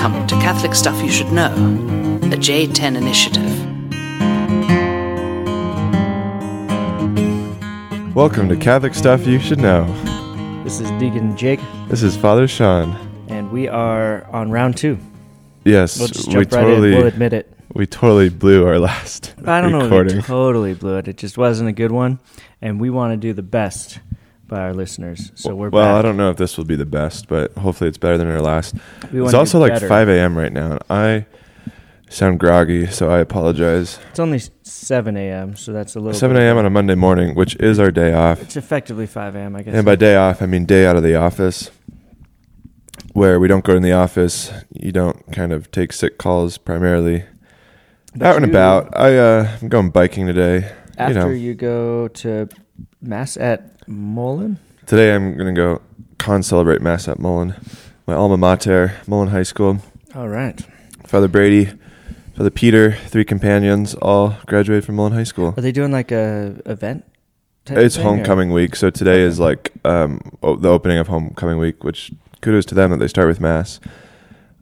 Welcome to Catholic Stuff You Should Know, a J10 initiative. Welcome to Catholic Stuff You Should Know. This is Deacon Jake, This is Father Sean. and we are on round two. Yes, We'll just we jump right totally in. We'll admit it. we totally blew our last I don't know if we totally blew it. It just wasn't a good one, and we want to do the best by our listeners. So we're well, back. I don't know if this will be the best, but hopefully it's better than our last. It's also like better. 5 a.m. right now, and I sound groggy, so I apologize. It's only 7 a.m., so that's a little 7 a.m. on a Monday morning, which is our day off. It's effectively 5 a.m., I guess. And by day off, I mean day out of the office, where we don't go in the office. You don't kind of take sick calls primarily. But out and about. I uh, I'm going biking today. After you you, go to Mass at Mullen, today I'm gonna go con celebrate mass at Mullen, my alma mater, Mullen High School. all right. Father Brady, Father Peter, three companions, all graduated from Mullen High School. Are they doing like a event? type It's thing, or- homecoming week, so today is like um, o- the opening of homecoming week, which kudos to them that they start with mass.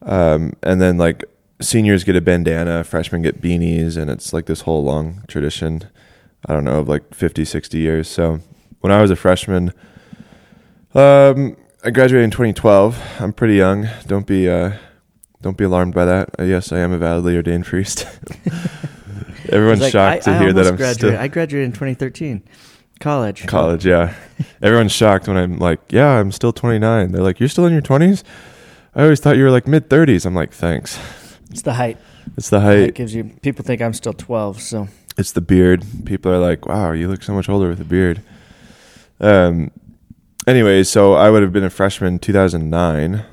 Um, and then like seniors get a bandana, freshmen get beanies, and it's like this whole long tradition. I don't know of like 50, 60 years. So when I was a freshman, um, I graduated in 2012. I'm pretty young. Don't be uh, don't be alarmed by that. Uh, yes, I am a validly ordained priest. Everyone's like, shocked I- to I hear that I'm graduated. still I graduated in 2013, college. college. Yeah, everyone's shocked when I'm like, "Yeah, I'm still 29." They're like, "You're still in your 20s?" I always thought you were like mid 30s. I'm like, "Thanks." It's the height. It's the height. It gives you. People think I'm still 12, so It's the beard. People are like, "Wow, you look so much older with a beard." Um. Anyways, so I would have been a freshman 2009.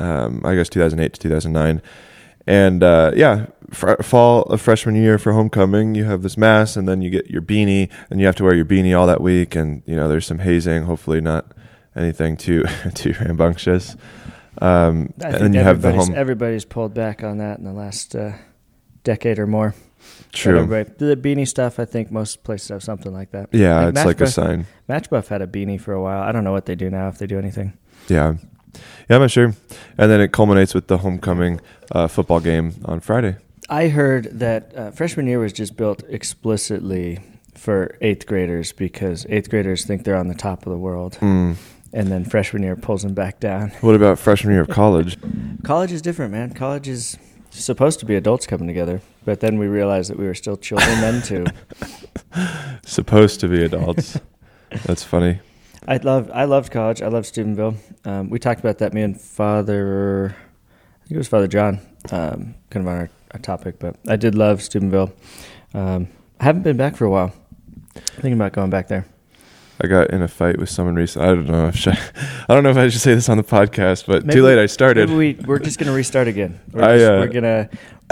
Um, I guess 2008 to 2009, and uh, yeah, fr- fall of freshman year for homecoming, you have this mass, and then you get your beanie, and you have to wear your beanie all that week, and you know there's some hazing. Hopefully, not anything too too rambunctious. Um, I and then you have the home. everybody's pulled back on that in the last uh, decade or more. But True. everybody- the beanie stuff, I think most places have something like that. Yeah, Like it's like a Machebeuf- sign. Machebeuf had a beanie for a while. I don't know what they do now if they do anything. Yeah. Yeah, I'm not sure. And then it culminates with the homecoming uh, football game on Friday. I heard that uh, freshman year was just built explicitly for eighth graders because eighth graders think they're on the top of the world, Mm. and then freshman year pulls them back down. What about freshman year of college? College is different, man. College is supposed to be adults coming together, but then we realized that we were still children then too. Supposed to be adults. That's funny. I loved I loved college. I loved Steubenville. Um, we talked about that. Me and Father, I think it was Father John, um, kind of on our, our topic. But I did love Steubenville. Um, I haven't been back for a while. Thinking about going back there. I got in a fight with someone recently. I don't know. If I, I don't know if I should say this on the podcast, but Maybe- too late. I started. Maybe we we're just gonna restart again. We're, I, just, uh, we're gonna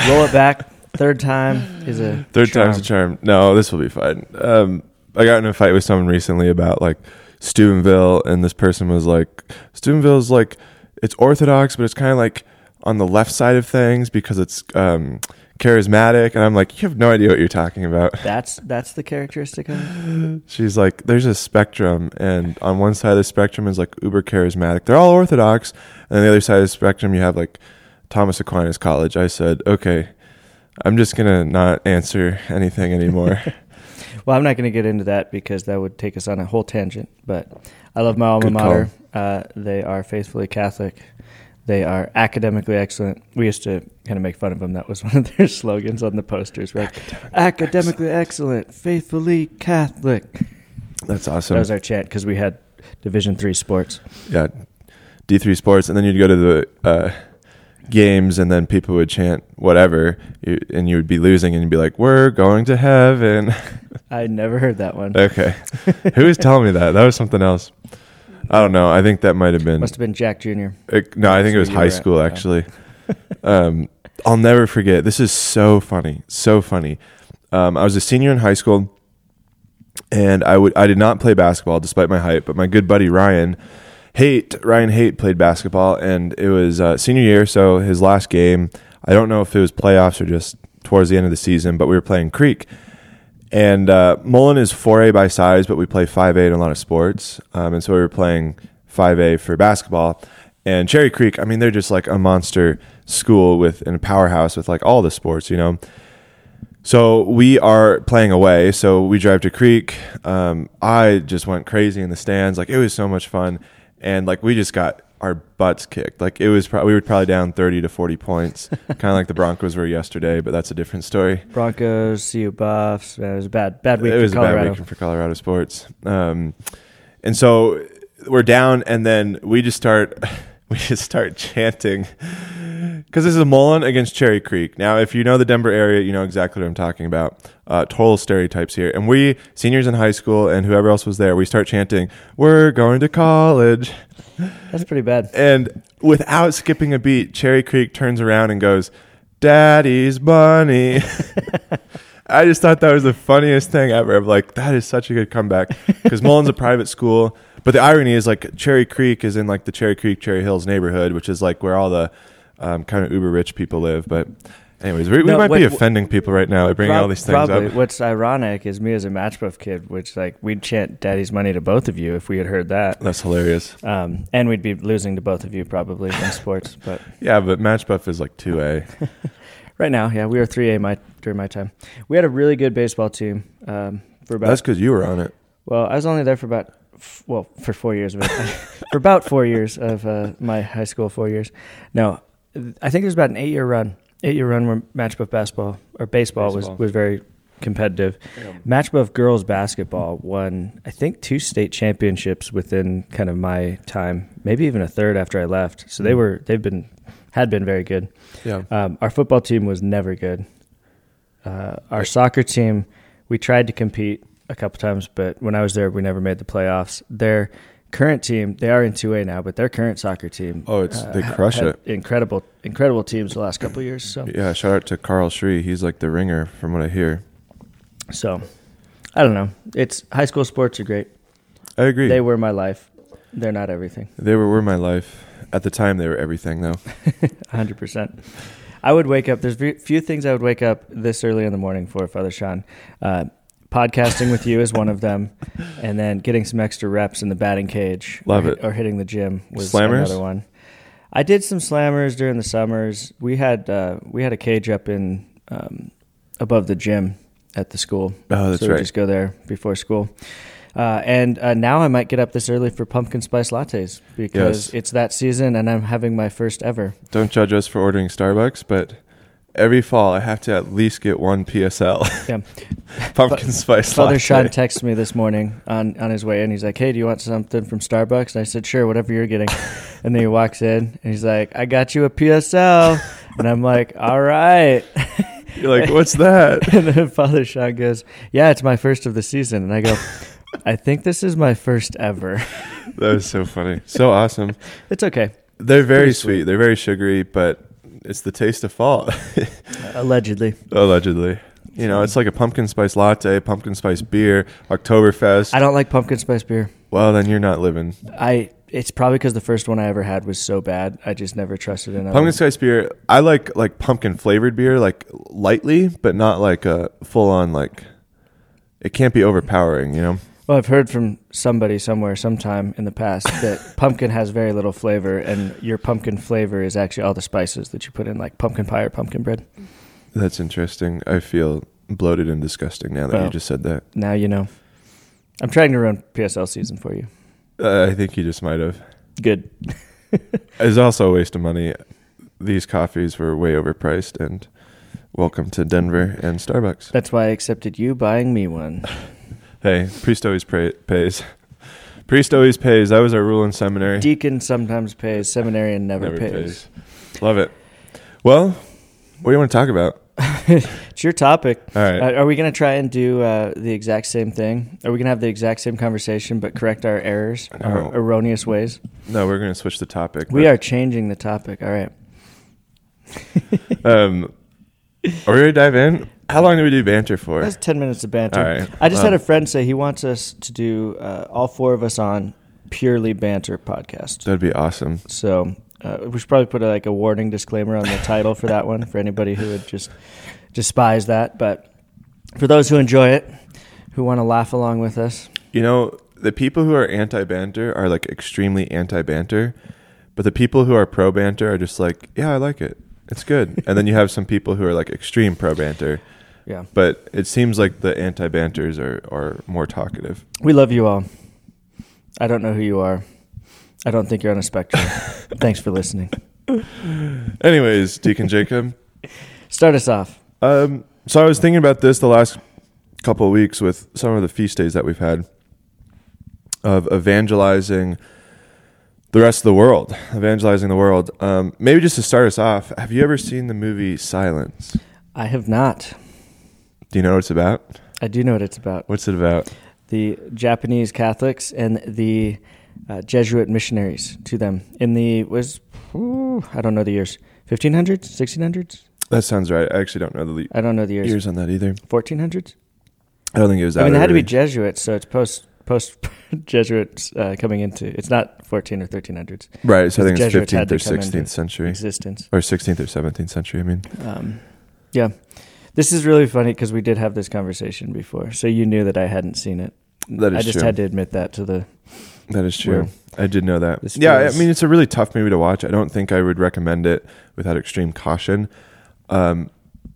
roll it back. Third time is a Third charm. time's a charm. No, this will be fine. Um, I got in a fight with someone recently about like Steubenville, and this person was like, Steubenville's like it's orthodox, but it's kind of like on the left side of things because it's um, charismatic. And I'm like, you have no idea what you're talking about. That's that's the characteristic of it. She's like, there's a spectrum, and on one side of the spectrum is like uber charismatic. They're all orthodox, and on the other side of the spectrum, you have like Thomas Aquinas College. I said, okay, I'm just gonna not answer anything anymore. Well, I'm not to get into that because that would take us on a whole tangent. But I love my alma mater. Uh, they are faithfully Catholic. They are academically excellent. We used to kind of make fun of them. That was one of their slogans on the posters, right? Academically excellent, faithfully Catholic. That's awesome. That was our chant because we had Division three sports. yeah, D three sports, and then you'd go to the uh, games, and then people would chant whatever, and you would be losing, and you'd be like, "We're going to heaven." I never heard that one. okay, who was telling me that? That was something else. I don't know. I think that might have been. Must have been Jack Jr. It, no, I think it was high at. school Oh. actually. um, I'll never forget. This is so funny, so funny. Um, I was a senior in high school, and I would I did not play basketball despite my height, but my good buddy Ryan Haight Ryan Haight played basketball, and it was uh, senior year, so his last game. I don't know if it was playoffs or just towards the end of the season, but we were playing Creek. And uh, Mullen is 4A by size, but we play 5A in a lot of sports. Um, and so we were playing 5A for basketball. And Cherry Creek, I mean, they're just like a monster school with and a powerhouse with like all the sports, you know. So we are playing away. So we drive to Creek. Um, I just went crazy in the stands. Like it was so much fun, and like we just got our butts kicked. Like it was, pro- we were probably down thirty to forty points, kind of like the Broncos were yesterday. But that's a different story. Broncos, CU Buffs. It was a bad, bad week it was a bad week for Colorado sports. Um, and so we're down, and then we just start, we just start chanting because this is Mullen against Cherry Creek. Now, if you know the Denver area, you know exactly what I'm talking about. Uh, total stereotypes here. And we, seniors in high school, and whoever else was there, we start chanting, "We're going to college." That's pretty bad. And without skipping a beat, Cherry Creek turns around and goes, Daddy's bunny. I just thought that was the funniest thing ever. I'm like, that is such a good comeback. Because Mullen's a private school. But the irony is, like, Cherry Creek is in, like, the Cherry Creek, Cherry Hills neighborhood, which is, like, where all the um, kind of uber rich people live. But, anyways, we, we No, might wait, be offending people right now by bringing Prob- all these things probably. up. What's ironic is me as a Machebeuf kid, which like we'd chant "Daddy's money" to both of you if we had heard that, That's hilarious. um, and we'd be losing to both of you probably in sports. But Yeah, but Machebeuf is, like, 2A. right now, yeah, we were three A my during my time. We had a really good baseball team um, for about. That's because you were on it. well, I was only there for about f- well for four years of it. for about four years of uh, my high school four years. No, I think it was about an eight year run. Eight year run where Machebeuf basketball or baseball, Baseball. was was very competitive. Machebeuf girls basketball won, I think, two state championships within kind of my time, maybe even a third after I left. So they Mm. were they've been had been very good. Yeah. Um, our football team was never good. Uh, our soccer team, we tried to compete a couple times, but when I was there, we never made the playoffs. Their current team, they are in two A now, but their current soccer team, Oh, it's uh, they crush it. Incredible, incredible teams the last couple years. So, Yeah, shout out to Carl Shree. He's like the ringer from what I hear. so I don't know. It's high school sports are great. I agree. They were my life. They're not everything. They were, were my life. At the time, they were everything, though. hundred percent. I would wake up. There's few things I would wake up this early in the morning for, Father Sean. Uh, podcasting with you is one of them, and then getting some extra reps in the batting cage. Love or, it. Or hitting the gym was Slammers? another one. I did some slammers during the summers. We had uh, we had a cage up in um, above the gym at the school. Oh, that's so right. just go there before school. Uh, and uh, now I might get up this early for pumpkin spice lattes because Yes. it's that season, and I'm having my first ever. Don't judge us for ordering Starbucks, but every fall I have to at least get one PSL Yeah. pumpkin spice Father latte. Sean texted me this morning on, on his way in. He's like, "Hey, do you want something from Starbucks?" And I said, "Sure, whatever you're getting." and then he walks in and he's like, "I got you a PSL," and I'm like, "All right." You're like, what's that? and then Father Sean goes, "Yeah, it's my first of the season," and I go, "I think this is my first ever." that was so funny, so awesome. it's okay, They're very sweet. sweet. They're very sugary, but it's the taste of fall, allegedly. allegedly. You know, it's like a pumpkin spice latte, pumpkin spice beer, Oktoberfest. I don't like pumpkin spice beer. well, then you're not living. I. It's probably because the first one I ever had was so bad. I just never trusted another. Pumpkin spice beer. I like like pumpkin flavored beer, like lightly, but not like a full on like. It can't be overpowering, you know. Well, I've heard from somebody somewhere, sometime in the past, that pumpkin has very little flavor, and your pumpkin flavor is actually all the spices that you put in, like pumpkin pie or pumpkin bread. That's interesting. I feel bloated and disgusting now that you just said that. Now you know. I'm trying to run PSL season for you. Uh, I think you just might have. Good. It's also a waste of money. These coffees were way overpriced, and welcome to Denver and Starbucks. That's why I accepted you buying me one. Hey, priest always pray, pays. Priest always pays. That was our rule in seminary. Deacon sometimes pays, seminarian never, pays. Love it. Well, what do you want to talk about? It's your topic. All right. Uh, are we going to try and do uh, the exact same thing? Are we going to have the exact same conversation but correct our errors, our erroneous ways? no, we're going to switch the topic. We are changing the topic. All right. Um, are we ready to dive in? How long do we do banter for? That's 10 minutes of banter. All right. I just Um, had a friend say he wants us to do uh, all four of us on purely banter podcast. That'd be awesome. So uh, we should probably put a, like a warning disclaimer on the title for that one for anybody who would just despise that. But for those who enjoy it, who want to laugh along with us, You know, the people who are anti banter are like extremely anti banter But the people who are pro banter are just like, yeah, I like it. It's good. and then you have some people who are like extreme pro banter. Yeah. But it seems like the anti banters are, are more talkative. We love you all. I don't know who you are. I don't think you're on a spectrum. Thanks for listening. Anyways, Deacon Jacob. Start us off. Um, so I was thinking about this the last couple of weeks with some of the feast days that we've had of evangelizing the rest of the world, evangelizing the world. Um, maybe just to start us off, have you ever seen the movie Silence? I have not. Do you know what it's about? I do know what it's about. What's it about? The Japanese Catholics and the uh, Jesuit missionaries to them in the was ooh, I don't know the years 1500s 1600s That sounds right. I actually don't know the le- I don't know the years years on that either. 1400s I don't think it was. I mean they had to be. Jesuits so it's post post Jesuits uh, coming into it's not 14 or 1300s right. So I think it's Jesuits 15th or to come into 16th century, existence or 16th or 17th century. I mean, um, yeah this is really funny because we did have this conversation before so you knew that I hadn't seen it That is true. I just true. had to admit that to the That is true. I did know that. this Yeah, feels- I mean it's a really tough movie to watch. I don't think I would recommend it without extreme caution. Um,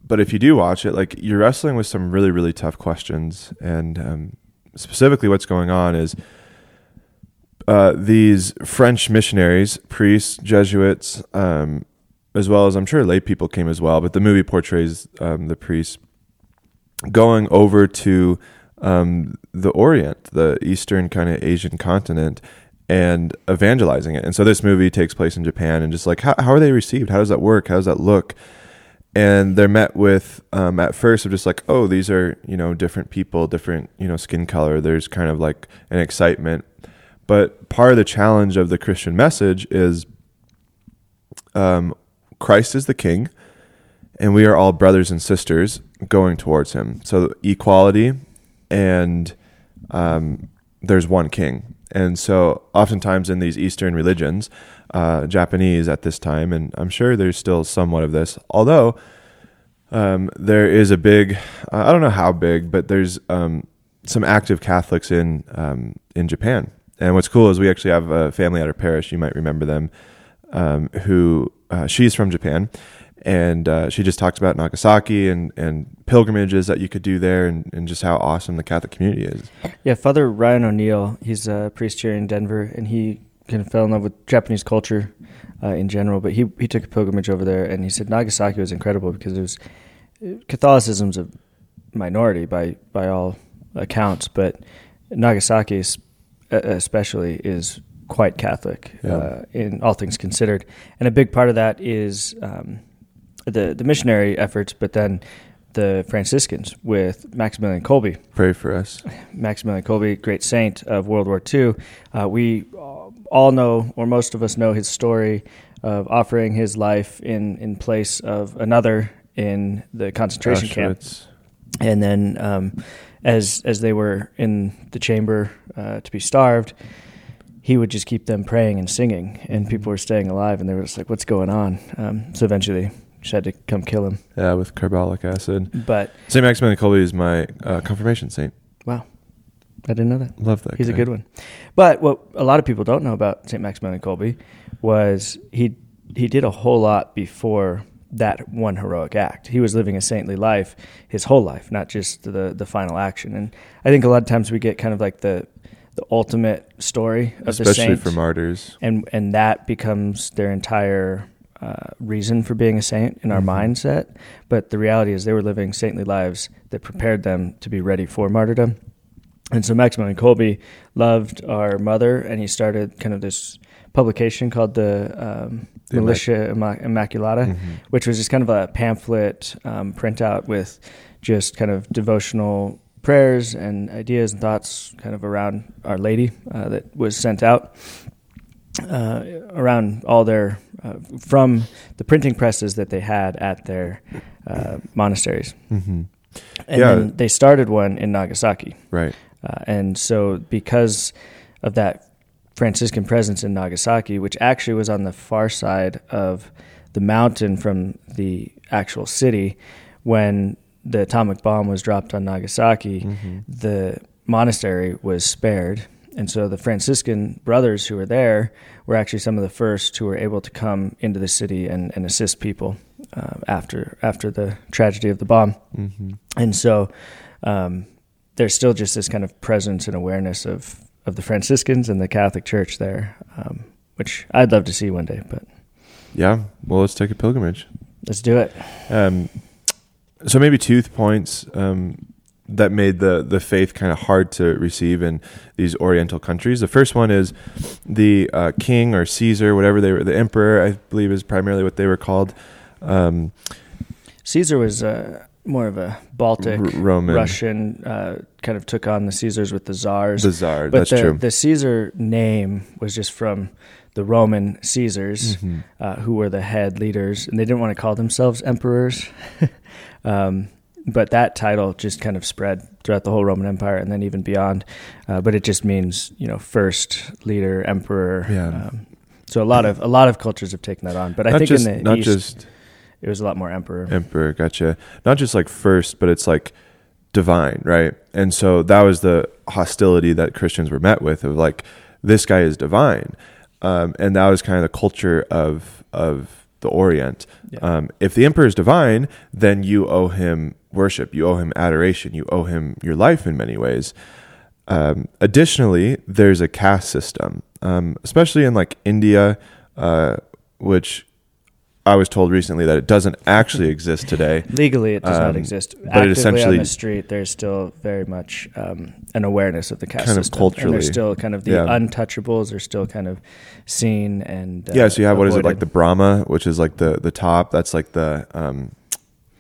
but if you do watch it, like you're wrestling with some really really tough questions, and um, specifically what's going on is uh, these French missionaries, priests, Jesuits, um, as well as I'm sure lay people came as well. But the movie portrays um, the priests going over to um, the Orient, the Eastern kind of Asian continent, and evangelizing it. And so this movie takes place in Japan, and just like how, how are they received? How does that work? How does that look? And they're met with um, at first of just like, oh, these are you know different people, different you know skin color. There's kind of like an excitement, but part of the challenge of the Christian message is um, Christ is the King, and we are all brothers and sisters going towards Him. So equality, and um, there's one King. And so, oftentimes in these Eastern religions, uh, Japanese at this time, and I'm sure there's still somewhat of this, although um, there is a big, uh, I don't know how big, but there's um, some active Catholics in um, in Japan. And what's cool is we actually have a family at our parish. You might remember them, um, who uh, she's from Japan, and uh, she just talks about Nagasaki and and pilgrimages that you could do there, and, and just how awesome the Catholic community is. Yeah, Father Ryan O'Neill, he's a priest here in Denver, and he kind of fell in love with Japanese culture uh, in general. But he he took a pilgrimage over there, and he said Nagasaki was incredible because it was Catholicism's a minority by by all accounts, but Nagasaki uh, especially is quite Catholic Yeah. uh, in all things considered, and a big part of that is um, the the missionary efforts, but then the Franciscans with Maximilian Kolbe. Pray for us. Maximilian Kolbe, great saint of World War II. Uh, we all know, or most of us know, his story of offering his life in, in place of another in the concentration camp. And then, um, as as they were in the chamber uh, to be starved, he would just keep them praying and singing, and people were staying alive, and they were just like, "What's going on?" Um, so eventually, just had to come kill him. Yeah, with carbolic acid. But Saint Maximilian Kolbe is my uh, confirmation saint. wow, I didn't know that. Love that. He's a good one. But what a lot of people don't know about St. Maximilian Kolbe was he he did a whole lot before that one heroic act. He was living a saintly life his whole life, not just the the final action. And I think a lot of times we get kind of like the the ultimate story of the especially saint, for martyrs. and and that becomes their entire uh, reason for being a saint in our Mhm. mindset. But the reality is, they were living saintly lives that prepared them to be ready for martyrdom. And so Maximilian Kolbe loved our mother, and he started kind of this publication called the, um, The Militia Immac- Immaculata, Mhm. which was just kind of a pamphlet um, printout with just kind of devotional prayers and ideas and thoughts kind of around Our Lady uh, that was sent out uh, around all their uh, from the printing presses that they had at their uh, monasteries. Mhm. And Yeah. then they started one in Nagasaki. Right. Uh, and so, because of that Franciscan presence in Nagasaki, which actually was on the far side of the mountain from the actual city, when the atomic bomb was dropped on Nagasaki, Mhm. the monastery was spared and so the Franciscan brothers who were there were actually some of the first who were able to come into the city and, and assist people uh, after after the tragedy of the bomb. Mm-hmm. And so um, there's still just this kind of presence and awareness of of the Franciscans and the Catholic Church there, um, which I'd love to see one day. But Yeah. Well, let's take a pilgrimage. let's do it. Um, so maybe two points um, that made the the faith kind of hard to receive in these Oriental countries. The first one is the uh, king or Caesar, whatever they were, the emperor, I believe, is primarily what they were called. Um, Caesar was uh, more of a Baltic R- Roman. Russian, uh, kind of took on the Caesars with the czars. the czar. but that's the, true. the Caesar name was just from the Roman Caesars, Mhm. uh, who were the head leaders, and they didn't want to call themselves emperors. um, but that title just kind of spread throughout the whole Roman Empire and then even beyond. Uh, but it just means you know first leader, emperor. Yeah. Um, so a lot of a lot of cultures have taken that on, but I not think just in the not East just it was a lot more emperor. emperor. Gotcha. Not just like first, but it's like divine, right? And so that was the hostility that Christians were met with of like this guy is divine, um, and that was kind of the culture of of the Orient. Yeah. Um, if the emperor is divine, then you owe him worship, you owe him adoration, you owe him your life in many ways. Um, additionally, there's a caste system, um, especially in like India, uh, which I was told recently that it doesn't actually exist today. Legally, it does Um, not exist. but it essentially- on the street, there's still very much um, an awareness of the caste Kind of system. and culturally. there's still kind of the Yeah. untouchables are still kind of seen and uh, yeah, so you have what is it like the Brahma, which is like the the top. That's like the um,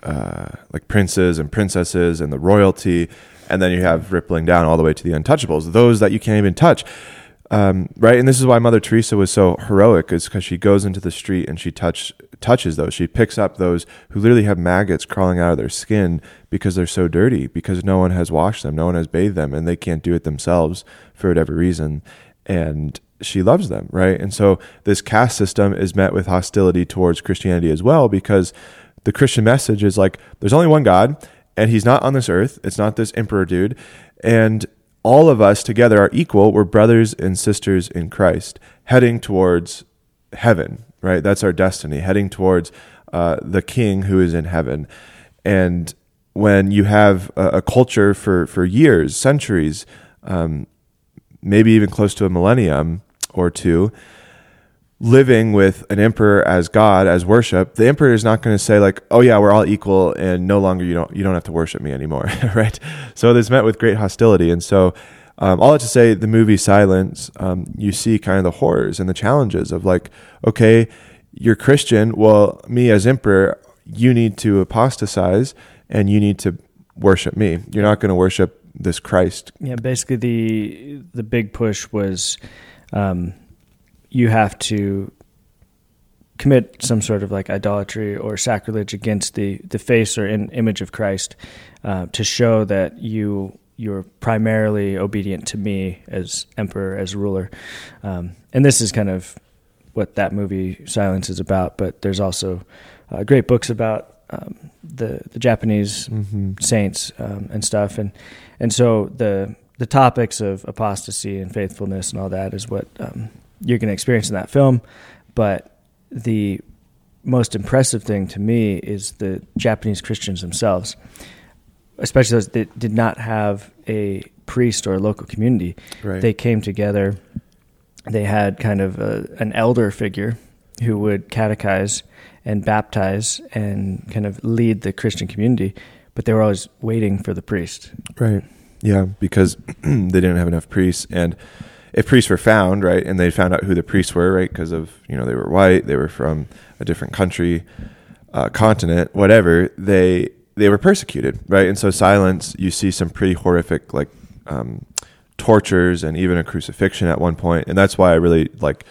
uh, like princes and princesses and the royalty, and then you have rippling down all the way to the untouchables, those that you can't even touch. Um, right, and this is why Mother Teresa was so heroic, is because she goes into the street and she touch touches those. She picks up those who literally have maggots crawling out of their skin because they're so dirty, because no one has washed them, no one has bathed them, and they can't do it themselves for whatever reason. And she loves them, right? And so this caste system is met with hostility towards Christianity as well, because the Christian message is like there's only one God, and He's not on this earth. It's not this emperor dude, and all of us together are equal. We're brothers and sisters in Christ, heading towards heaven, right? That's our destiny, heading towards uh, the King who is in heaven. And when you have a, a culture for, for years, centuries, um, maybe even close to a millennium or two, living with an emperor as God, as worship, the emperor is not going to say like, "Oh yeah, we're all equal, and no longer you don't you don't have to worship me anymore," right? So this met with great hostility, and so um, all that to say, the movie Silence, um, you see kind of the horrors and the challenges of like, okay, you're Christian, well, me as emperor, you need to apostatize and you need to worship me. You're not going to worship this Christ. Yeah, basically the the big push was um, you have to commit some sort of like idolatry or sacrilege against the the face or in, image of Christ uh, to show that you you're primarily obedient to me as emperor as ruler, um, and this is kind of what that movie Silence is about. But there's also uh, great books about um, the the Japanese Mm-hmm. saints um, and stuff, and and so the the topics of apostasy and faithfulness and all that is what um, you're going to experience in that film. But the most impressive thing to me is the Japanese Christians themselves, especially those that did not have a priest or a local community. Right. They came together. They had kind of a, an elder figure who would catechize and baptize and kind of lead the Christian community, but they were always waiting for the priest. Right. Yeah, because they didn't have enough priests, and if priests were found, right, and they found out who the priests were, right, because of you know they were white, they were from a different country, uh, continent, whatever, they they were persecuted, right, and so silence. You see some pretty horrific like um, tortures and even a crucifixion at one point, and that's why I really like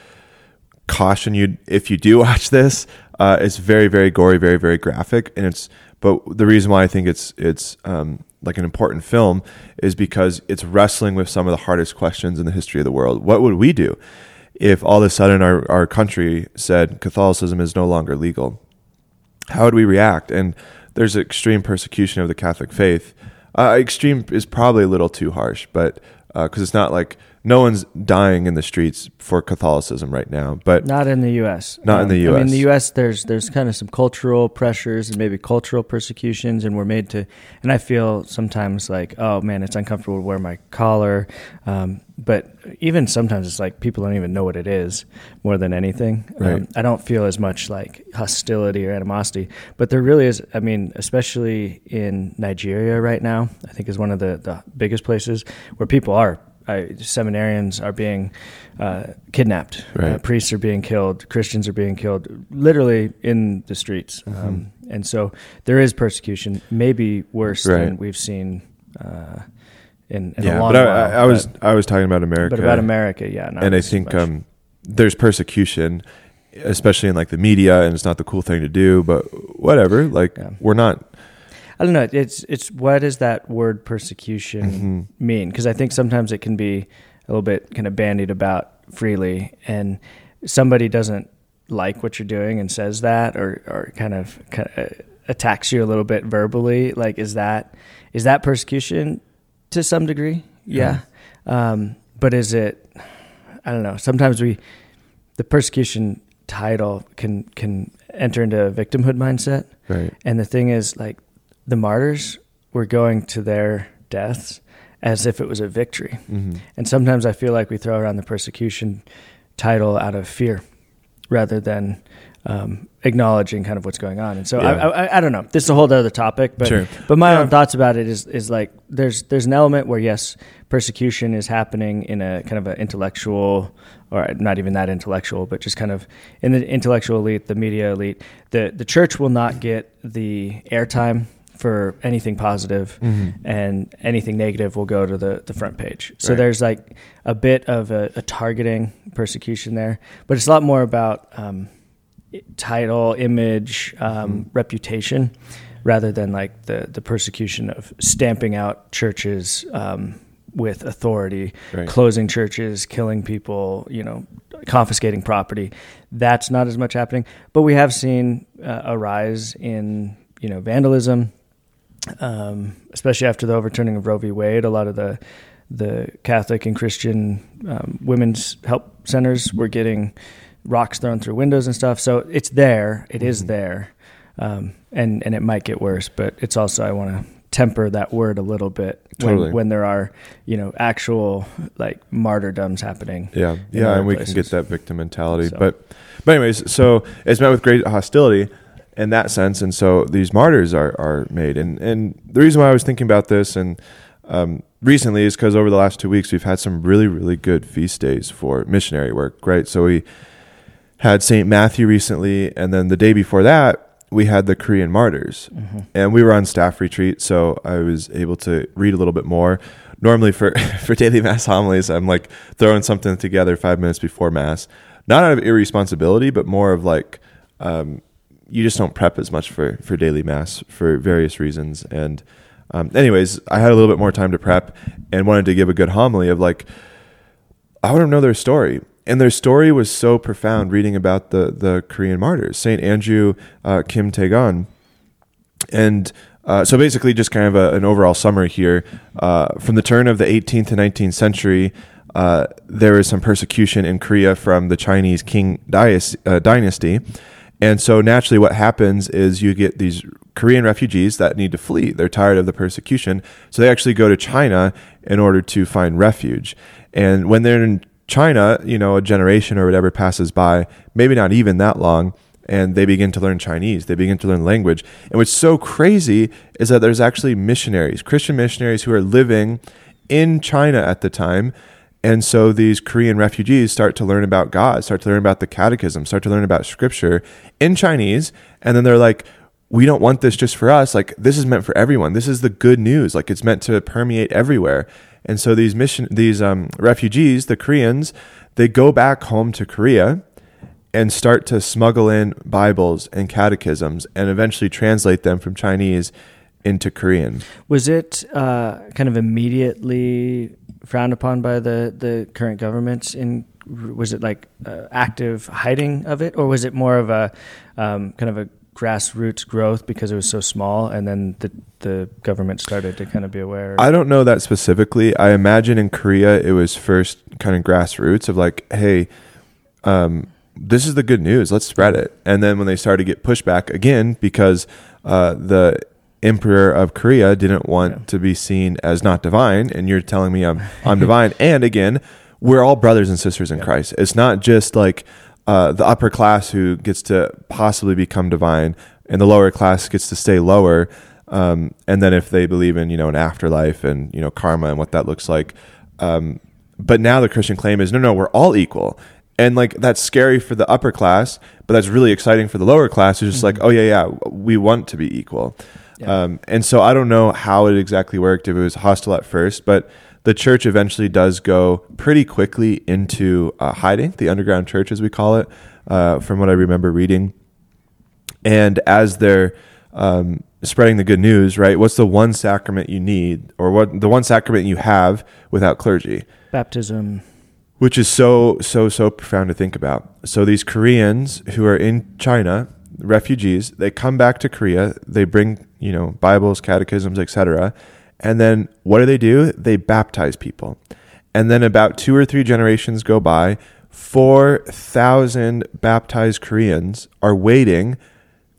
caution you if you do watch this. Uh, it's very, very gory, very, very graphic, and it's. But the reason why I think it's it's um, like an important film is because it's wrestling with some of the hardest questions in the history of the world. What would we do if all of a sudden our, our country said Catholicism is no longer legal? How would we react? And there's extreme persecution of the Catholic faith. Uh, extreme is probably a little too harsh, but because it's not like no one's dying in the streets for Catholicism right now, but Not in the U.S. Not in the I mean, US. the U.S. There's there's kind of some cultural pressures and maybe cultural persecutions, and we're made to. And I feel sometimes like, oh man, it's uncomfortable to wear my collar. Um, but even sometimes it's like people don't even know what it is more than anything. Right. Um, I don't feel as much like hostility or animosity, but there really is. I mean, especially in Nigeria right now, I think is one of the the biggest places where people are. I, seminarians are being uh, kidnapped. Right. Uh, priests are being killed. Christians are being killed, literally in the streets. Mm-hmm. Um, and so there is persecution, maybe worse Right. than we've seen uh, in, in a yeah. long But I, while. I, I was but, I was talking about America, but about America, yeah. and I think um, there's persecution, especially in like the media, and it's not the cool thing to do. But whatever, like Yeah. we're not. I don't know. It's it's what does that word persecution Mm-hmm. mean? Because I think sometimes it can be a little bit kind of bandied about freely, and somebody doesn't like what you're doing and says that, or or kind of, kind of attacks you a little bit verbally. Like, is that is that persecution to some degree? Yeah. Um, but is it? I don't know. Sometimes we the persecution title can can enter into a victimhood mindset. Right. And the thing is, like, the martyrs were going to their deaths as if it was a victory. Mm-hmm. And sometimes I feel like we throw around the persecution title out of fear rather than um, acknowledging kind of what's going on. And so I, I, I don't know. This is a whole other topic, but Sure. but my Yeah. own thoughts about it is is like there's there's an element where yes, persecution is happening in a kind of an intellectual or not even that intellectual, but just kind of in the intellectual elite, the media elite. The the church will not get the airtime for anything positive, and anything negative will go to the, the front page. So Right. there's like a bit of a, a targeting persecution there, but it's a lot more about um, title, image, um, reputation, rather than like the the persecution of stamping out churches um, with authority, Right. closing churches, killing people, you know, confiscating property. That's not as much happening, but we have seen uh, a rise in you know vandalism, um, especially after the overturning of Roe v. Wade. A lot of the the Catholic and Christian um, women's help centers were getting rocks thrown through windows and stuff. So it's there. It is there, um, and and it might get worse. But it's also I want to temper that word a little bit Totally. when when there are you know actual like martyrdoms happening. Yeah, yeah, and we can get that victim mentality. So- But, but anyways, so it's met with great hostility in that sense, and so these martyrs are are made. And and the reason why I was thinking about this and um, recently is because over the last two weeks we've had some really really good feast days for missionary work. Right, so we had Saint Matthew recently, and then the day before that we had the Korean martyrs, and we were on staff retreat, so I was able to read a little bit more. Normally for for daily mass homilies, I'm like throwing something together five minutes before mass, not out of irresponsibility, but more of like um, you just don't prep as much for for daily mass for various reasons. And um, anyways, I had a little bit more time to prep and wanted to give a good homily of like I want to know their story. And their story was so profound reading about the, the Korean martyrs, St. Andrew uh, Kim Taegon. And uh, so basically, just kind of a, an overall summary here. Uh, from the turn of the 18th to 19th century, uh, there was some persecution in Korea from the Chinese King dias- uh, dynasty. And so naturally, what happens is you get these Korean refugees that need to flee. They're tired of the persecution. So they actually go to China in order to find refuge. And when they're in China, you know, a generation or whatever passes by, maybe not even that long, and they begin to learn Chinese. They begin to learn language. And what's so crazy is that there's actually missionaries, Christian missionaries who are living in China at the time. And so these Korean refugees start to learn about God, start to learn about the catechism, start to learn about scripture in Chinese. And then they're like, we don't want this just for us. Like, this is meant for everyone. This is the good news. Like, it's meant to permeate everywhere. And so these mission, these um, refugees, the Koreans, they go back home to Korea and start to smuggle in Bibles and catechisms and eventually translate them from Chinese into Korean. Was it uh, kind of immediately frowned upon by the, the current governments? In was it like uh, active hiding of it, or was it more of a um, kind of a grassroots growth because it was so small, and then the the government started to kind of be aware. I don't know that specifically. I imagine in Korea it was first kind of grassroots of like, hey, um, this is the good news. Let's spread it. And then when they started to get pushback again because uh, the emperor of Korea didn't want Yeah. to be seen as not divine, and you're telling me I'm I'm divine. And again, we're all brothers and sisters in Yeah. Christ. It's not just like uh, the upper class who gets to possibly become divine, and the lower class gets to stay lower. Um, and then if they believe in you know an afterlife and you know karma and what that looks like, um, but now the Christian claim is no, no, we're all equal. And like that's scary for the upper class, but that's really exciting for the lower class. Who's just like, oh yeah, yeah, we want to be equal. Yeah. Um, and so I don't know how it exactly worked if it was hostile at first, but the church eventually does go pretty quickly into uh, hiding, the underground church as we call it, uh, from what I remember reading. And as they're um, spreading the good news, right? What's the one sacrament you need, or what the one sacrament you have without clergy? Baptism. which is so so so profound to think about. So these Koreans who are in China, refugees, they come back to Korea, they bring, you know, Bibles, catechisms, etc. And then what do they do? They baptize people. And then about 2 or 3 generations go by, 4,000 baptized Koreans are waiting.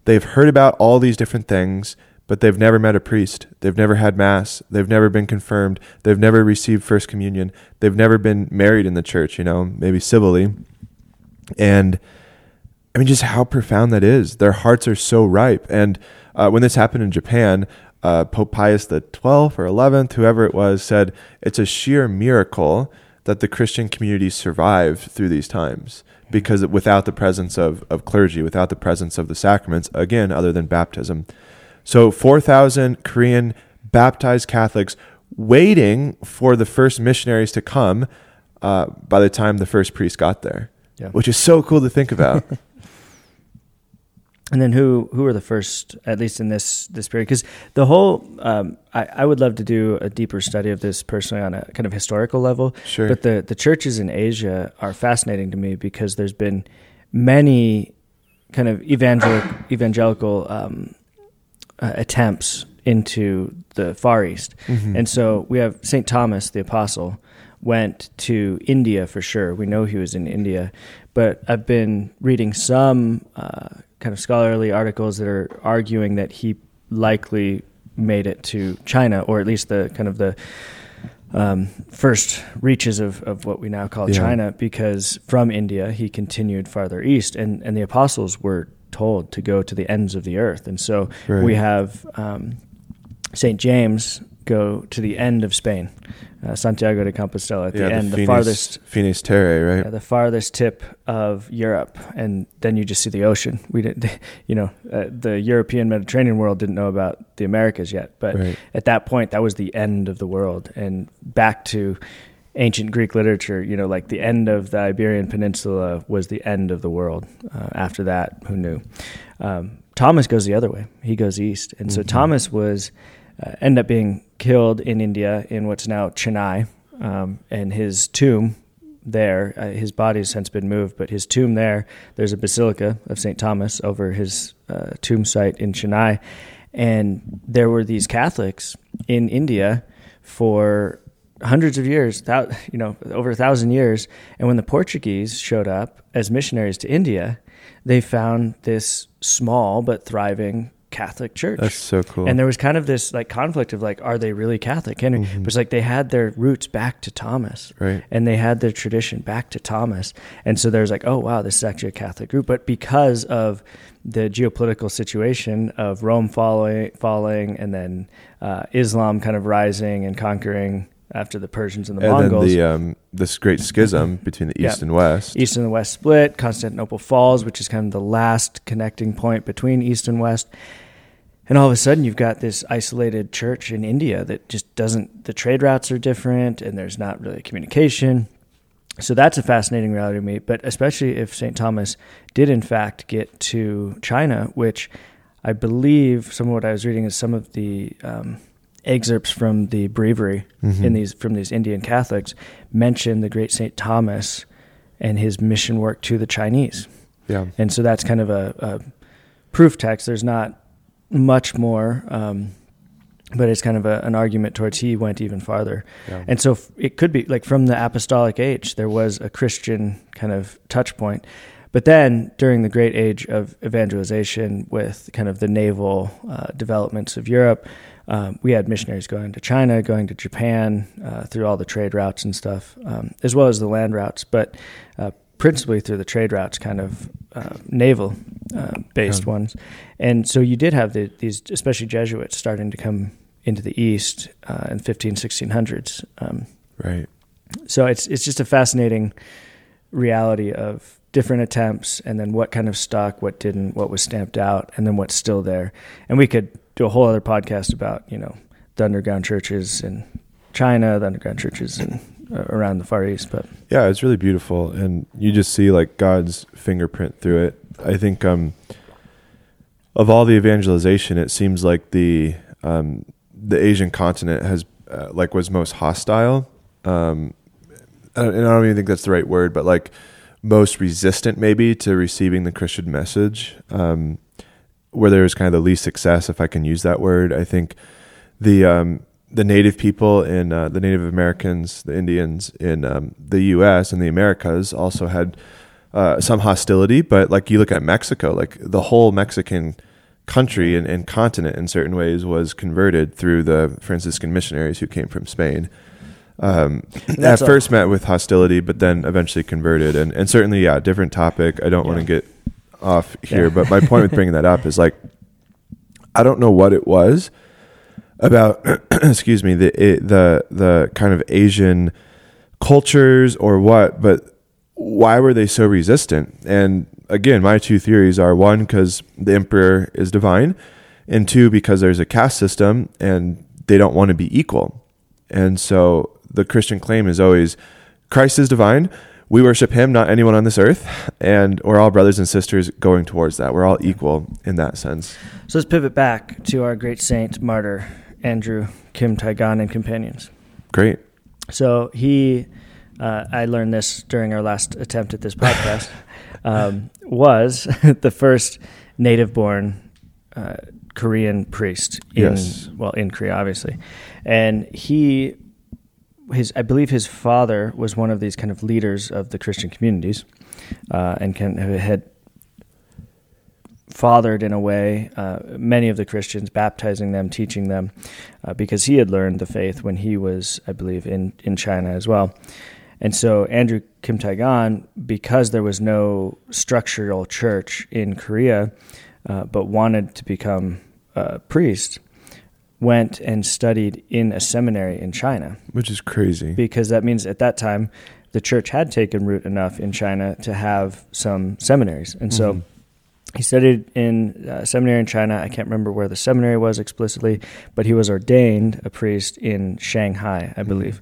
They've heard about all these different things, but they've never met a priest. They've never had mass. They've never been confirmed. They've never received first communion. They've never been married in the church, you know, maybe civilly. And I mean, just how profound that is. Their hearts are so ripe. And uh, when this happened in Japan, uh, Pope Pius the 12th or 11th, whoever it was, said it's a sheer miracle that the Christian community survived through these times because without the presence of, of clergy, without the presence of the sacraments, again, other than baptism. So 4,000 Korean baptized Catholics waiting for the first missionaries to come uh, by the time the first priest got there, Yeah. which is so cool to think about. And then who who were the first, at least in this this period? Because the whole, um, I, I would love to do a deeper study of this personally on a kind of historical level. Sure. But the the churches in Asia are fascinating to me because there's been many kind of evangelical evangelical um, uh, attempts into the Far East, Mhm. and so we have Saint Thomas the Apostle went to India for sure. We know he was in India, but I've been reading some uh, kind of scholarly articles that are arguing that he likely made it to China, or at least the kind of the um, first reaches of, of what we now call Yeah. China, because from India he continued farther east, and, and the apostles were told to go to the ends of the earth, and so Right. we have um, Saint James go to the end of Spain, uh, Santiago de Compostela at the end, the, Finis- farthest Finis Terre, right? yeah, the farthest tip of Europe, and then you just see the ocean. We didn't, you know, uh, the European Mediterranean world didn't know about the Americas yet, but Right. at that point, that was the end of the world. And back to ancient Greek literature, you know, like the end of the Iberian Peninsula was the end of the world. Uh, after that, who knew? Um, Thomas goes the other way. He goes east, and so Mhm. Thomas was uh, ended up being killed in India in what's now Chennai, um, and his tomb there. Uh, his body has since been moved, but his tomb there, there's a basilica of St. Thomas over his uh, tomb site in Chennai. And there were these Catholics in India for hundreds of years, thou, you know, over a thousand years. And when the Portuguese showed up as missionaries to India, they found this small but thriving Catholic church. That's so cool. And there was kind of this like conflict of like, are they really Catholic? And Mhm. it was like they had their roots back to Thomas, right. and they had their tradition back to Thomas. And so there's like, oh wow, this is actually a Catholic group. But because of the geopolitical situation of Rome falling, falling, and then uh, Islam kind of rising and conquering after the Persians and the and Mongols, then the um, this great schism between the Yeah. east and west. East and the West split. Constantinople falls, which is kind of the last connecting point between East and West. And all of a sudden, you've got this isolated church in India that just doesn't. The trade routes are different, and there's not really communication. So that's a fascinating reality to me. But especially if St. Thomas did, in fact, get to China, which I believe some of what I was reading is some of the um, excerpts from the breviary Mhm. in these from these Indian Catholics mention the great Saint Thomas and his mission work to the Chinese. yeah. And so that's kind of a, a proof text. There's not much more, um, but it's kind of a, an argument towards he went even farther. Yeah. And so f- it could be like from the apostolic age, there was a Christian kind of touch point. But then during the great age of evangelization, with kind of the naval uh, developments of Europe, um, we had missionaries going to China, going to Japan, uh, through all the trade routes and stuff, um, as well as the land routes, but uh, principally through the trade routes, kind of uh, naval uh, based Yeah. ones. And so you did have the, these, especially Jesuits, starting to come into the East uh, in 15, 1600s. Um, Right. so it's it's just a fascinating reality of different attempts and then what kind of stuck, what didn't, what was stamped out, and then what's still there. And we could do a whole other podcast about you know the underground churches in China, the underground churches in around the Far East. But Yeah, it's really beautiful, and you just see like God's fingerprint through it. I think um, of all the evangelization, it seems like the um, the Asian continent has uh, like was most hostile. Um, and I don't even think that's the right word, but like most resistant maybe to receiving the Christian message. Um, where there was kind of the least success, if I can use that word. I think the um, the native people in uh, the Native Americans, the Indians in um, the U.S. and the Americas also had uh, some hostility. But like you look at Mexico, like the whole Mexican country and, and continent in certain ways was converted through the Franciscan missionaries who came from Spain. Um, at a- first met with hostility, but then eventually converted. And, and certainly, yeah, different topic. I don't want to get off here, Yeah. but my point with bringing that up is like, I don't know what it was about, excuse me, the eh, the the kind of Asian cultures or what, but why were they so resistant? And again, my two theories are one because the emperor is divine, and two because there's a caste system and they don't want to be equal. And so the Christian claim is always Christ is divine. We worship him, not anyone on this earth, and we're all brothers and sisters going towards that. We're all equal in that sense. so let's pivot back to our great saint martyr Andrew Kim Taegon and companions. Great. So he, uh, I learned this during our last attempt at this podcast, um, was the first native-born uh, Korean priest in Yes. well in Korea, obviously, and he, his I believe his father was one of these kind of leaders of the Christian communities, uh, and of had fathered in a way uh, many of the Christians, baptizing them, teaching them, uh, because he had learned the faith when he was, I believe, in, in China as well. And so Andrew Kim Taegon, because there was no structural church in Korea, uh, but wanted to become a priest, went and studied in a seminary in China Which is crazy. because that means at that time the church had taken root enough in China to have some seminaries. And so Mhm. He studied in uh, seminary in China. I can't remember where the seminary was explicitly, but he was ordained a priest in Shanghai, I believe,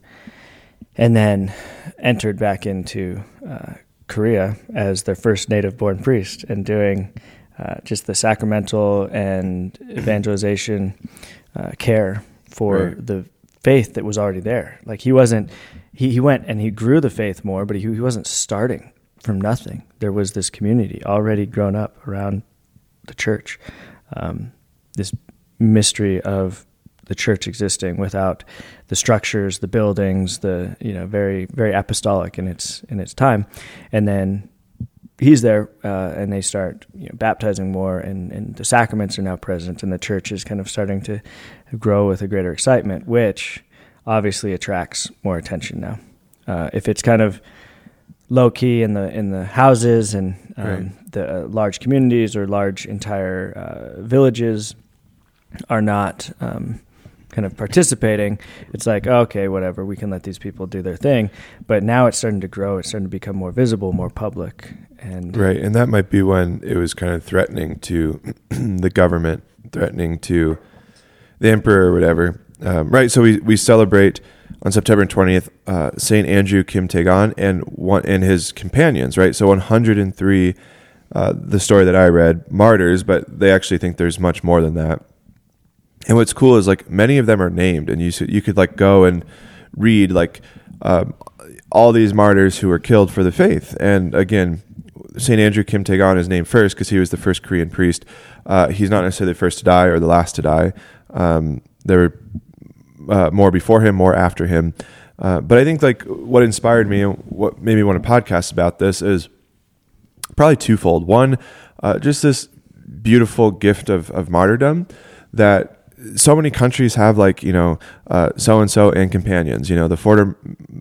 and then entered back into uh, Korea as their first native born priest and doing uh, just the sacramental and evangelization uh, care for Right. the faith that was already there. Like he wasn't, he, he went and he grew the faith more, but he, he wasn't starting from nothing. There was this community already grown up around the church, um, this mystery of the church existing without the structures, the buildings, the you know very very apostolic in its in its time, and then he's there uh, and they start you know, baptizing more and, and the sacraments are now present and the church is kind of starting to grow with a greater excitement which obviously attracts more attention now uh, if it's kind of low key in the in the houses and um, Right. the uh, large communities or large entire uh, villages are not um, kind of participating, it's like okay, whatever, we can let these people do their thing. But now it's starting to grow; it's starting to become more visible, more public, and Right, and that might be when it was kind of threatening to the government, threatening to the emperor or whatever. Um, right, so we, we celebrate on September twentieth uh, Saint Andrew Kim Taegon and one and his companions. Right, so one hundred and three. Uh, the story that I read, martyrs, but they actually think there's much more than that. And what's cool is like many of them are named, and you you could like go and read like um, all these martyrs who were killed for the faith. And again, Saint Andrew Kim Tae-gon is named first because he was the first Korean priest. Uh, he's not necessarily the first to die or the last to die. Um, there were uh, more before him, more after him. Uh, but I think like what inspired me and what made me want to podcast about this is probably twofold. One, uh, just this beautiful gift of, of martyrdom that so many countries have like you know so and so and companions you know the 40,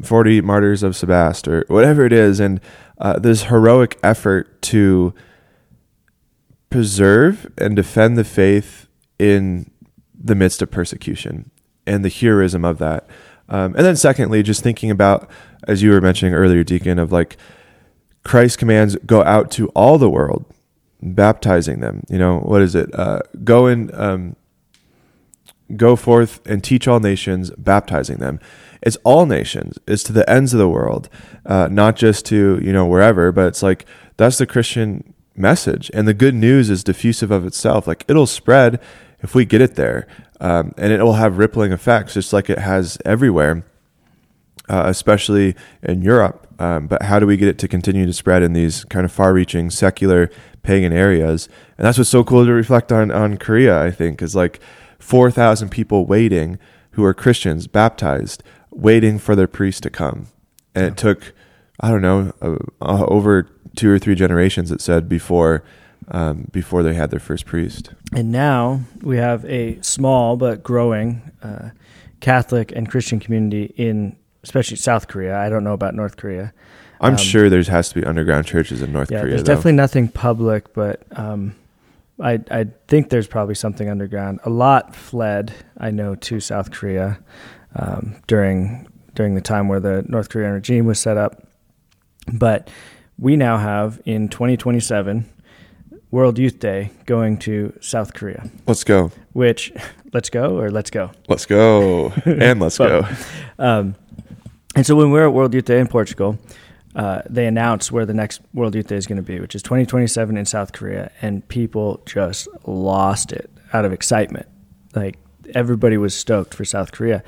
40 martyrs of Sebaste or whatever it is and uh, this heroic effort to preserve and defend the faith in the midst of persecution and the heroism of that um, and then secondly just thinking about as you were mentioning earlier deacon of like christ commands go out to all the world baptizing them you know what is it uh, go and um, go forth and teach all nations, baptizing them. It's all nations. It's to the ends of the world, uh, not just to you know wherever. But it's like that's the Christian message, and the good news is diffusive of itself. Like it'll spread if we get it there, um, and it will have rippling effects, just like it has everywhere, uh, especially in Europe. Um, but how do we get it to continue to spread in these kind of far-reaching secular pagan areas? And that's what's so cool to reflect on on Korea. I think is like 4,000 people waiting who are Christians, baptized, waiting for their priest to come. And it took, I don't know, uh, uh, over two or three generations, it said, before. Um, before they had their first priest. And now we have a small but growing uh, Catholic and Christian community in, especially South Korea. I don't know about North Korea. I'm um, sure there has to be underground churches in North yeah, Korea. There's though. definitely nothing public, but um, I I think there's probably something underground. A lot fled, I know, to South Korea um, during during the time where the North Korean regime was set up. But we now have in 2027 World Youth Day going to South Korea. Let's go. Which let's go or let's go. Let's go and let's go. Um, and so when we we're at World Youth Day in Portugal, uh, they announced where the next World Youth Day is going to be, which is 2027 in South Korea, and people just lost it out of excitement. Like everybody was stoked for South Korea,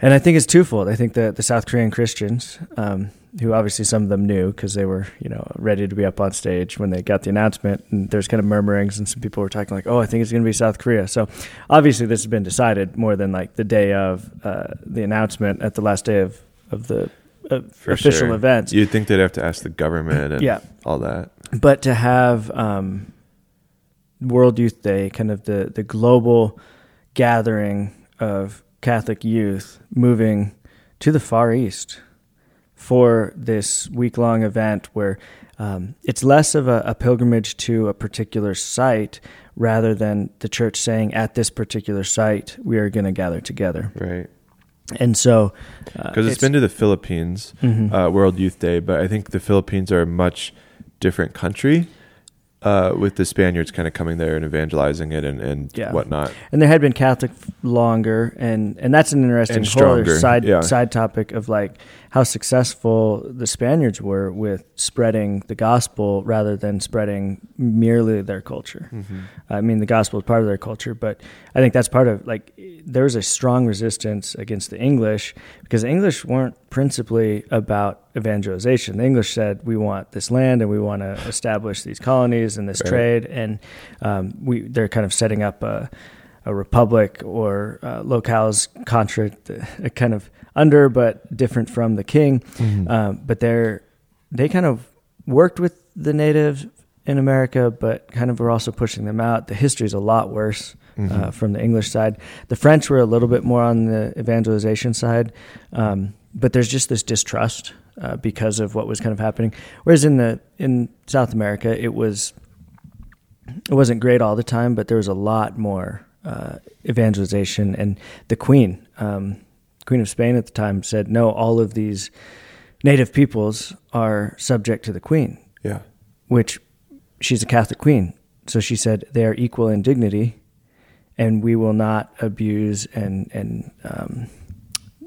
and I think it's twofold. I think that the South Korean Christians, um, who obviously some of them knew because they were you know ready to be up on stage when they got the announcement, and there's kind of murmurings, and some people were talking like, "Oh, I think it's going to be South Korea." So obviously this has been decided more than like the day of uh, the announcement at the last day of of the uh, official sure. events. You'd think they'd have to ask the government and Yeah. all that. but to have um, World Youth Day, kind of the the global gathering of Catholic youth moving to the Far East for this week long event where um, it's less of a, a pilgrimage to a particular site rather than the church saying at this particular site we are going to gather together. Right. And so, uh, Because it's been to the Philippines, Mhm. uh, World Youth Day, but I think the Philippines are a much different country uh, with the Spaniards kind of coming there and evangelizing it and, and Yeah. whatnot. and they had been Catholic longer, and and that's an interesting And whole side yeah. side topic of like how successful the Spaniards were with spreading the gospel rather than spreading merely their culture. I mean, the gospel is part of their culture, but I think that's part of like there was a strong resistance against the English because the English weren't principally about evangelization. The English said we want this land and we want to establish these colonies and this Right. trade, and um, we they're kind of setting up a, a republic or uh, locales contra, uh, kind of under but different from the king. Um, but they're they kind of worked with the natives in America, but kind of were also pushing them out. The history is a lot worse uh, from the English side. The French were a little bit more on the evangelization side, um, but there's just this distrust uh, because of what was kind of happening. Whereas in the in South America, it was it wasn't great all the time, but there was a lot more uh, evangelization. And the Queen, um, Queen of Spain at the time, said, "No, all of these native peoples are subject to the Queen." Yeah. which she's a Catholic queen. So she said they are equal in dignity, and we will not abuse and and um,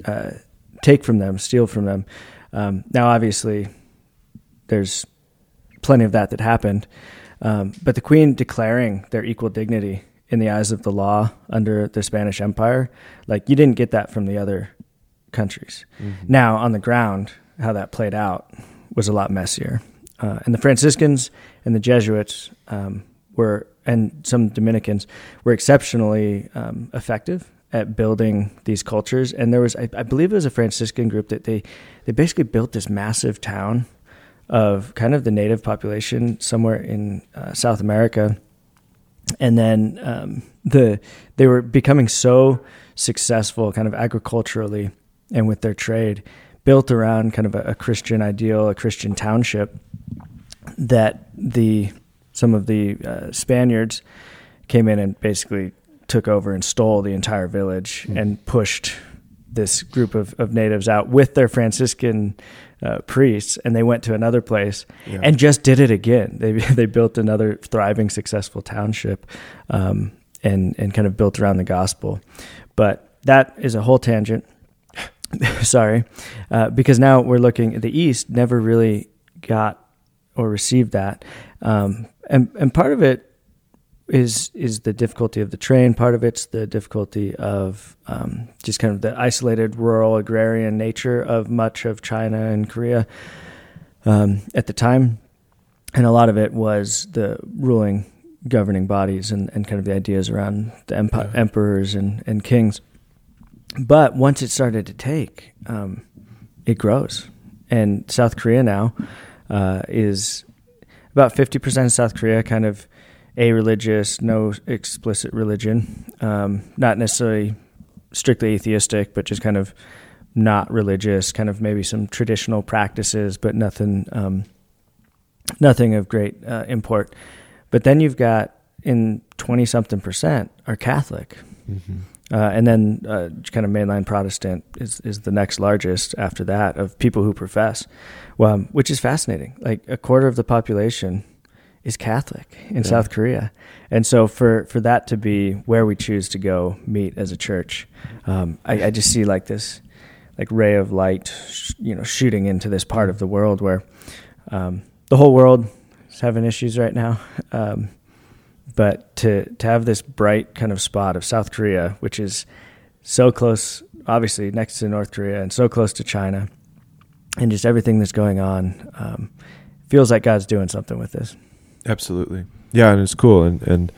uh, take from them, steal from them. Um, now, obviously, there's plenty of that that happened, um, but the queen declaring their equal dignity in the eyes of the law under the Spanish Empire, like you didn't get that from the other countries. Now, on the ground, how that played out was a lot messier. uh, and the Franciscans and the Jesuits um, were, and some Dominicans were exceptionally um, effective at building these cultures. And there was, I, I, believe, it was a Franciscan group that they they basically built this massive town of kind of the native population somewhere in uh, South America, and then um, the they were becoming so successful, kind of agriculturally and with their trade, built around kind of a, a Christian ideal, a Christian township, that the some of the uh, Spaniards came in and basically took over and stole the entire village mm. and pushed this group of, of natives out with their Franciscan uh, priests, and they went to another place yeah. and just did it again. They they built another thriving, successful township, um, and and kind of built around the gospel. But that is a whole tangent. Sorry, uh, because now we're looking. The East never really got or received that, um, and and part of it is is the difficulty of the train. Part of it's the difficulty of um, just kind of the isolated rural agrarian nature of much of China and Korea um, at the time, and a lot of it was the ruling governing bodies and, and kind of the ideas around the empi- yeah. emperors and, and kings. But once it started to take, um, it grows, and South Korea now uh, is about fifty percent of South Korea kind of a religious, no explicit religion, um, not necessarily strictly atheistic, but just kind of not religious, kind of maybe some traditional practices, but nothing, um, nothing of great uh, import. But then you've got in twenty something percent are Catholic, mm-hmm. uh, and then uh, kind of mainline Protestant is is the next largest after that of people who profess, well, which is fascinating. Like a quarter of the population is Catholic in yeah. South Korea, and so for for that to be where we choose to go meet as a church, um, I, I, just see like this like ray of light, sh- you know, shooting into this part of the world where um, the whole world is having issues right now. Um, but to to have this bright kind of spot of South Korea, which is so close, obviously next to North Korea, and so close to China, and just everything that's going on, um, feels like God's doing something with this. Absolutely. Yeah, and it's cool. And and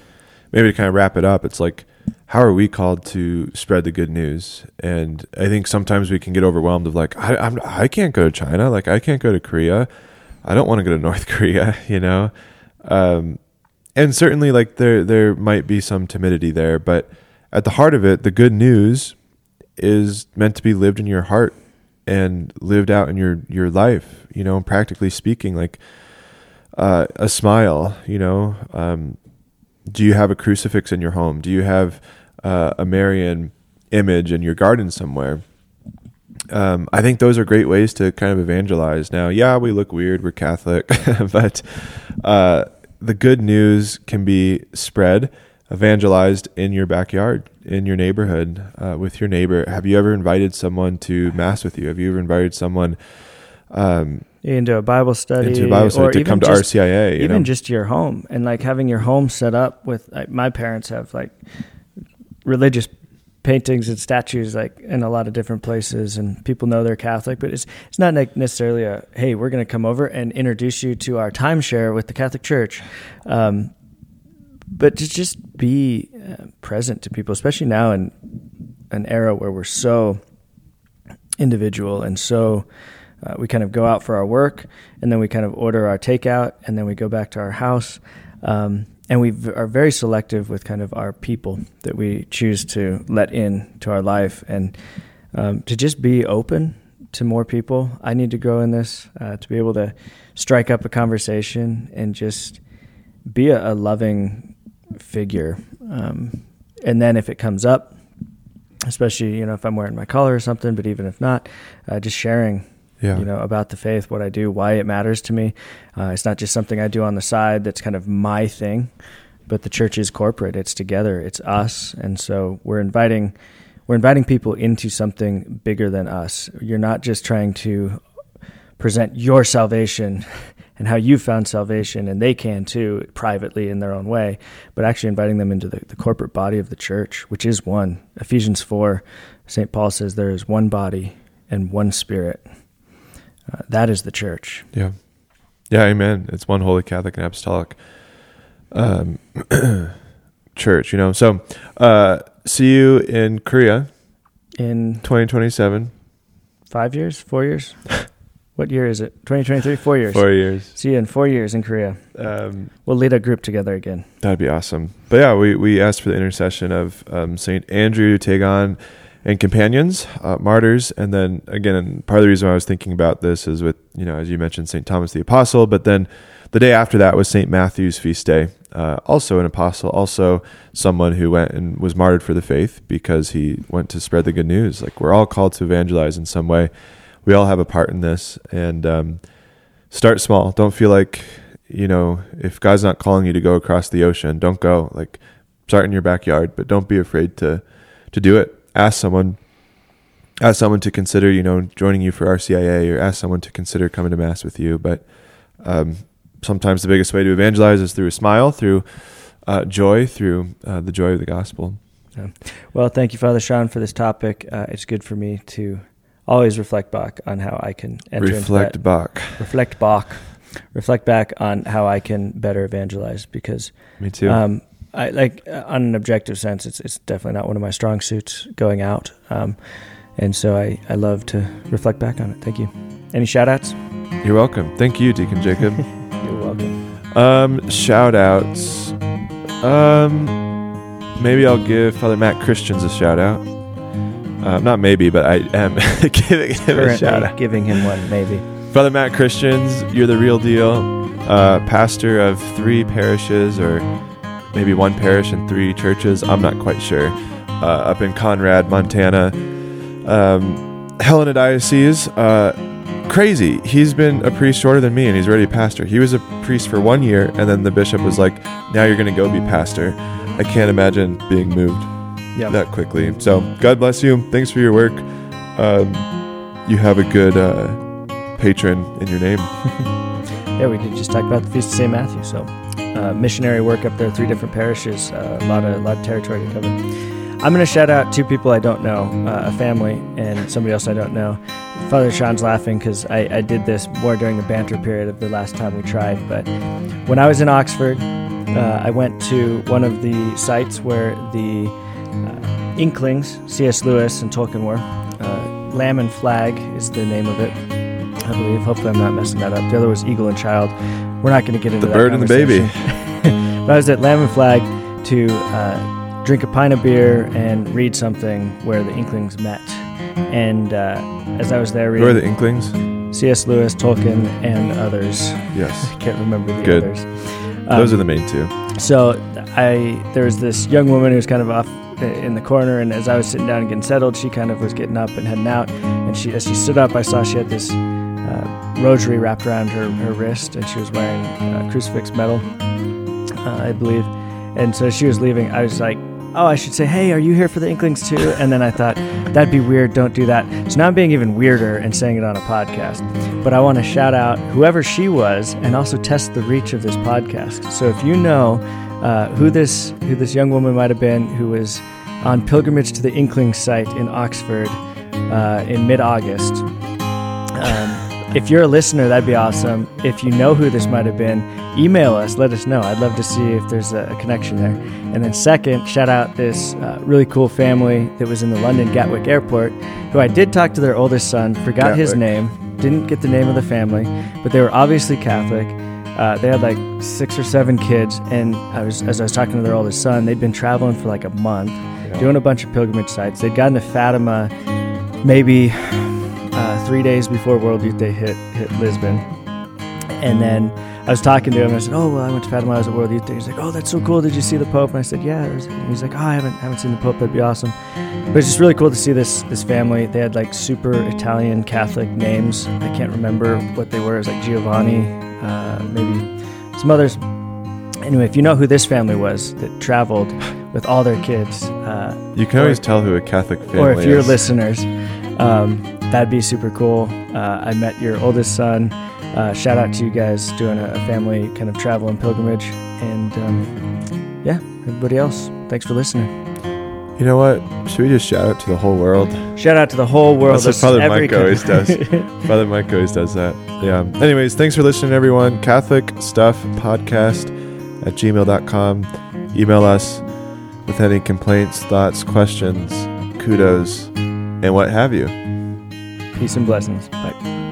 maybe to kind of wrap it up, it's like how are we called to spread the good news? And I think sometimes we can get overwhelmed of like I I'm, I can't go to China, like I can't go to Korea, I don't want to go to North Korea, you know. Um, and certainly like there there might be some timidity there, but at the heart of it, the good news is meant to be lived in your heart and lived out in your your life, you know, practically speaking, like uh, a smile, you know, um, do you have a crucifix in your home? Do you have uh, a Marian image in your garden somewhere? Um, I think those are great ways to kind of evangelize. Now, yeah, we look weird, we're Catholic, but uh, the good news can be spread, evangelized in your backyard, in your neighborhood, uh, with your neighbor. Have you ever invited someone to mass with you? Have you ever invited someone? Um, into a Bible study, into a Bible study to come to just, RCIA, even know? just your home and like having your home set up with like, my parents have like religious paintings and statues like in a lot of different places and people know they're catholic but it's it's not like necessarily a hey we're going to come over and introduce you to our timeshare with the catholic church um, but to just be uh, present to people especially now in an era where we're so individual and so uh, we kind of go out for our work and then we kind of order our takeout and then we go back to our house. Um, and we are very selective with kind of our people that we choose to let in to our life and um, to just be open to more people. I need to grow in this uh, to be able to strike up a conversation and just be a, a loving figure. Um, and then if it comes up, especially you know if I'm wearing my collar or something, but even if not, uh, just sharing yeah. you know, about the faith, what I do, why it matters to me. Uh, it's not just something I do on the side that's kind of my thing, but the church is corporate. It's together. It's us, and so we're inviting we're inviting people into something bigger than us. You're not just trying to present your salvation and how you found salvation, and they can too privately in their own way, but actually inviting them into the, the corporate body of the church, which is one. Ephesians 4, St. Paul says there is one body and one spirit. Uh, that is the church. Yeah. Yeah, amen. It's one holy Catholic and apostolic um, church, you know. So, uh, see you in Korea In 2027. five years, four years. what year is it? 2023. Four years. Four years. See you in four years in Korea. Um, We'll lead a group together again. that'd be awesome. But yeah, we, we asked for the intercession of um, St. Andrew, Taegon, and companions, uh, martyrs. And then again, part of the reason I was thinking about this is with, you know, as you mentioned, St. Thomas the Apostle, but then the day after that was St. Matthew's feast day, uh, also an apostle, also someone who went and was martyred for the faith because he went to spread the good news. Like we're all called to evangelize in some way. We all have a part in this and um, start small. Don't feel like, you know, if God's not calling you to go across the ocean, don't go. Like start in your backyard, but don't be afraid to, to do it. Ask someone, ask someone to consider, you know, joining you for RCIA or ask someone to consider coming to mass with you. But, um, sometimes the biggest way to evangelize is through a smile, through uh, joy, through uh, the joy of the gospel. Well, thank you, Father Sean, for this topic. Uh, it's good for me to always reflect back on how I can Reflect back. reflect back, reflect back on how I can better evangelize because Me too. Um, I like uh, on an objective sense, it's it's definitely not one of my strong suits going out. Um, and so I, I love to reflect back on it. Thank you. Any shout outs? You're welcome. Thank you, Deacon Jacob. You're welcome. um, shout outs. Um, maybe I'll give Father Matt Christians a shout out. Uh, not maybe, but I am giving him a shout out. giving him one, maybe. Father Matt Christians, you're the real deal. Uh, pastor of three parishes, or maybe one parish and three churches. I'm not quite sure. Uh, up in Conrad, Montana, um, Helena Diocese. Uh, crazy. He's been a priest shorter than me, and he's already a pastor. He was a priest for one year, and then the bishop was like, "Now you're going to go be pastor." I can't imagine being moved Yeah. that quickly. So God bless you. Thanks for your work. Um, you have a good uh, patron in your name. Yeah, we did just talk about the Feast of St. Matthew. So, uh, missionary work up there, three different parishes, uh, a lot of a lot of territory to cover. I'm going to shout out two people I don't know, uh, a family and somebody else I don't know. Father Sean's laughing because I, I did this more during the banter period of the last time we tried. But when I was in Oxford, uh, I went to one of the sites where the uh, Inklings, C.S. Lewis and Tolkien were. Lamb and Flag is the name of it. I believe. Hopefully, I'm not messing that up. The other was Eagle and Child. We're not going to get into The bird and the baby. but I was at Lamb and Flag to uh, drink a pint of beer and read something where the Inklings met. And uh, as I was there Who are the Inklings? C.S. Lewis, Tolkien, and others, Yes, I can't remember the Good. others. those Um, are the main two. so I there was this young woman who was kind of off in the corner, and as I was sitting down and getting settled, she kind of was getting up and heading out. And she, as she stood up, I saw she had this uh, rosary wrapped around her, her wrist, and she was wearing uh, crucifix medal, uh, I believe. And so she was leaving, I was like, "Oh, I should say, hey, are you here for the Inklings too?" And then I thought that'd be weird. Don't do that. So now I'm being even weirder and saying it on a podcast. But I want to shout out whoever she was, and also test the reach of this podcast. So if you know uh, who this who this young woman might have been, who was on pilgrimage to the Inkling site in Oxford uh, in mid-August. Um, if you're a listener, that'd be awesome. If you know who this might have been, email us. Let us know. I'd love to see if there's a, connection there. And then, second, shout out this uh, really cool family that was in the London Gatwick Airport, who I did talk to their oldest son, forgot his name, didn't get the name of the family, but they were obviously Catholic. Uh, they had like six or seven kids, and I was as I was talking to their oldest son, they'd been traveling for like a month, doing a bunch of pilgrimage sites. They'd gotten to Fatima, maybe three days before World Youth Day hit hit Lisbon, and then I was talking to him. and I said, "Oh well, I went to Fatima. I was at World Youth Day." He's like, "Oh, that's so cool. Did you see the Pope?" And I said, "Yeah." And he's like, "Oh, I haven't haven't seen the Pope. That'd be awesome." But it's just really cool to see this this family. They had like super Italian Catholic names. I can't remember what they were. It was like Giovanni, uh, maybe some others. Anyway, if you know who this family was that traveled with all their kids, uh, You can always tell who a Catholic family or if you're is. listeners, um, that'd be super cool. Uh, I met your oldest son. Uh, shout out to you guys doing a, a family kind of travel and pilgrimage. And um, yeah, everybody else, thanks for listening. You know what? Should we just shout out to the whole world? Shout out to the whole world. That's what Father Mike always does. Father Mike always does that. Yeah. Anyways, thanks for listening, everyone. Catholic Stuff Podcast at gmail.com. Email us with any complaints, thoughts, questions, kudos, and what have you. Peace and blessings. Bye.